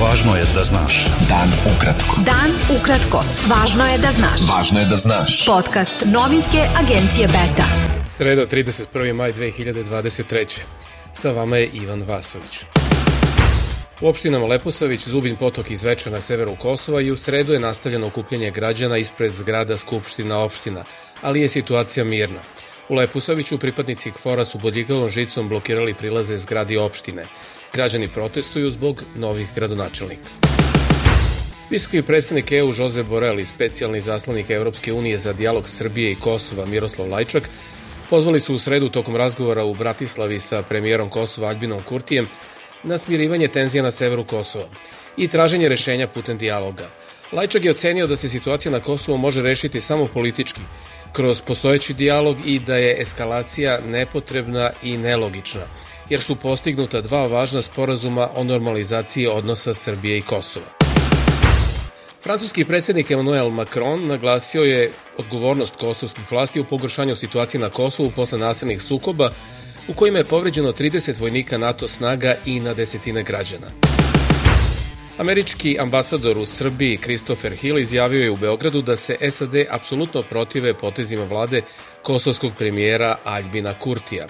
Važno je da znaš. Dan ukratko. Dan ukratko. Važno je da znaš. Važno je da znaš. Podcast novinske agencije Beta. Sredo, 31. maj 2023. Sa vama je Ivan Vasović. U opštinama Leposavić, Zubin potok iz Veča na severu Kosova i u sredu je nastavljeno okupljanje građana ispred zgrada Skupština opština, ali je situacija mirna. U Leposaviću pripadnici KFOR-a su bodljigavom žicom blokirali prilaze zgradi opštine. Građani protestuju zbog novih gradonačelnika. Visoki predstavnik EU Jose Borel i specijalni zaslanik Evropske unije za dijalog Srbije i Kosova Miroslav Lajčak pozvali su u sredu tokom razgovora u Bratislavi sa premijerom Kosova Albinom Kurtijem na smirivanje tenzija na severu Kosova i traženje rešenja putem dijaloga. Lajčak je ocenio da se situacija na Kosovu može rešiti samo politički, kroz postojeći dijalog i da je eskalacija nepotrebna i nelogična, jer su postignuta dva važna sporazuma o normalizaciji odnosa Srbije i Kosova. Francuski predsednik Emmanuel Macron naglasio je odgovornost kosovskih vlasti u pogoršanju situacije na Kosovu posle nasilnih sukoba u kojima je povređeno 30 vojnika NATO snaga i na desetine građana. Američki ambasador u Srbiji Christopher Hill izjavio je u Beogradu da se SAD apsolutno protive potezima vlade kosovskog premijera Aljbina Kurtija.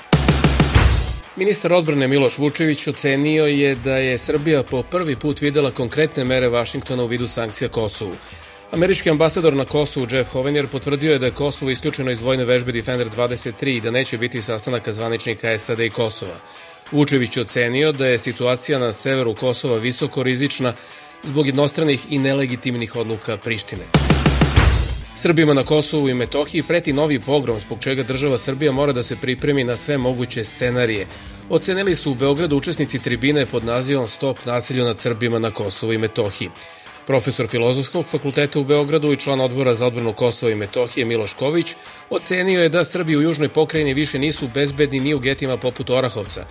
Ministar odbrane Miloš Vučević ocenio je da je Srbija po prvi put videla konkretne mere Vašingtona u vidu sankcija Kosovu. Američki ambasador na Kosovu Jeff Hovenier potvrdio je da je Kosovo isključeno iz vojne vežbe Defender 23 i da neće biti sastanaka zvaničnika SAD i Kosova. Vučević ocenio da je situacija na severu Kosova visoko rizična zbog jednostranih i nelegitimnih odluka Prištine. Srbima na Kosovu i Metohiji preti novi pogrom zbog čega država Srbija mora da se pripremi na sve moguće scenarije. Ocenili su u Beogradu učesnici tribine pod nazivom Stop nasilju nad Srbima na Kosovu i Metohiji. Profesor Filozofskog fakulteta u Beogradu i član odbora za odbranu Kosova i Metohije Miloš Ković ocenio je da Srbi u južnoj pokrajini više nisu bezbedni ni u getima poput Orahovca.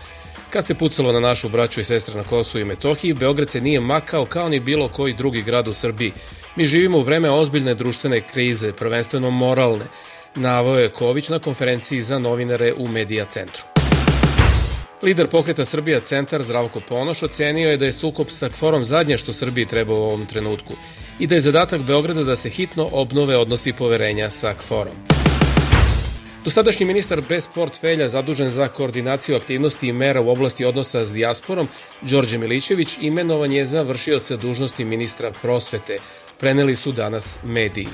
Kad se pucalo na našu braću i sestre na Kosovu i Metohiji, Beograd se nije makao kao ni bilo koji drugi grad u Srbiji. Mi živimo u vreme ozbiljne društvene krize, prvenstveno moralne, navao je Ković na konferenciji za novinare u Medija centru. Lider pokreta Srbija centar Zdravko Ponoš ocenio je da je sukob sa kforom zadnje što Srbiji treba u ovom trenutku i da je zadatak Beograda da se hitno obnove odnosi poverenja sa kforom. Dosadašnji ministar bez portfelja zadužen za koordinaciju aktivnosti i mera u oblasti odnosa s dijasporom, Đorđe Milićević, imenovan je za vršioca dužnosti ministra prosvete, preneli su danas mediji.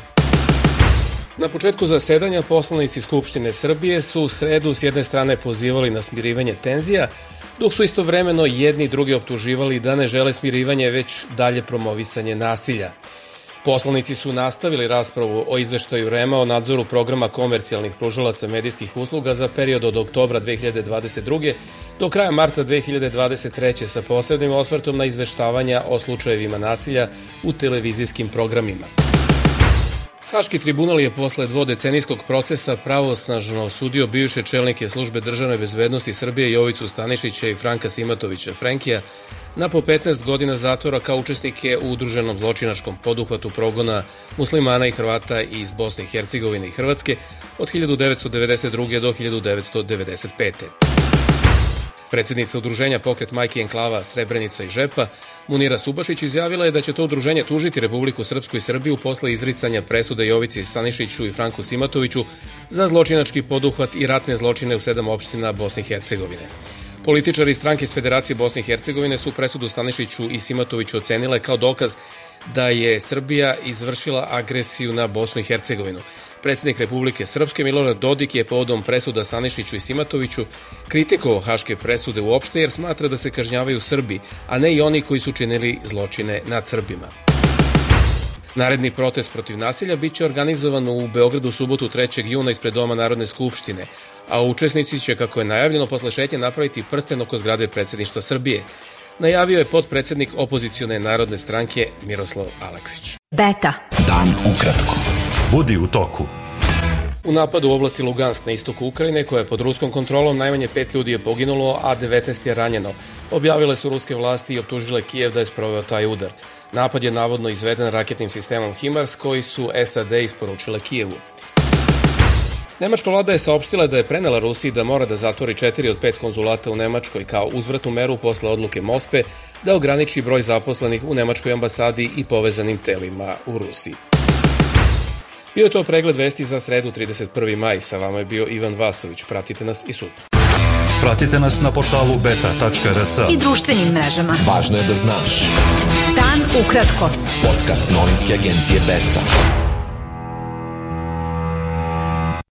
Na početku zasedanja poslanici Skupštine Srbije su u sredu s jedne strane pozivali na smirivanje tenzija, dok su istovremeno jedni i drugi optuživali da ne žele smirivanje već dalje promovisanje nasilja. Poslanici su nastavili raspravu o izveštaju REMA o nadzoru programa komercijalnih pružalaca medijskih usluga za period od oktobra 2022. do kraja marta 2023. sa posebnim osvrtom na izveštavanja o slučajevima nasilja u televizijskim programima. Haški tribunal je posle dvodecenijskog procesa pravosnažno osudio bivše čelnike službe državne bezbednosti Srbije Jovicu Stanišića i Franka Simatovića Frenkija na po 15 godina zatvora kao učesnike u udruženom zločinačkom poduhvatu progona muslimana i Hrvata iz Bosne i Hercegovine i Hrvatske od 1992. do 1995. Predsednica udruženja Pokret Majke Enklava Srebrenica i Žepa Munira Subašić izjavila je da će to udruženje tužiti Republiku Srpsku i Srbiju posle izricanja presude Jovici Stanišiću i Franku Simatoviću za zločinački poduhvat i ratne zločine u sedam opština Bosne i Hercegovine. Političari stranke iz Federacije Bosne i Hercegovine su presudu Stanišiću i Simatoviću ocenile kao dokaz da je Srbija izvršila agresiju na Bosnu i Hercegovinu. Predsednik Republike Srpske Milorad Dodik je povodom presuda Stanišiću i Simatoviću kritikovao haške presude uopšte jer smatra da se kažnjavaju Srbi, a ne i oni koji su činili zločine nad Srbima. Naredni protest protiv nasilja biće organizovan u Beogradu subotu 3. juna ispred Doma Narodne skupštine, a učesnici će, kako je najavljeno, posle šetnje napraviti prsten oko zgrade predsedništva Srbije. Najavio je podpredsednik opozicione narodne stranke Miroslav Aleksić. Beta. Dan ukratko. Budi u toku. U napadu u oblasti Lugansk na istoku Ukrajine, koja je pod ruskom kontrolom, najmanje pet ljudi je poginulo, a 19 je ranjeno. Objavile su ruske vlasti i optužile Kijev da je sproveo taj udar. Napad je navodno izveden raketnim sistemom HIMARS koji su SAD isporučile Kijevu. Nemačka vlada je saopštila da je prenela Rusiji da mora da zatvori četiri od pet konzulata u Nemačkoj kao uzvratnu meru posle odluke Moskve da ograniči broj zaposlenih u Nemačkoj ambasadi i povezanim telima u Rusiji. Bio je to pregled vesti za sredu 31. maj. Sa vama je bio Ivan Vasović. Pratite nas i sutra. Pratite nas na portalu beta.rs. I društvenim mrežama. Važno je da znaš. Dan ukratko. Podcast novinske agencije Beta.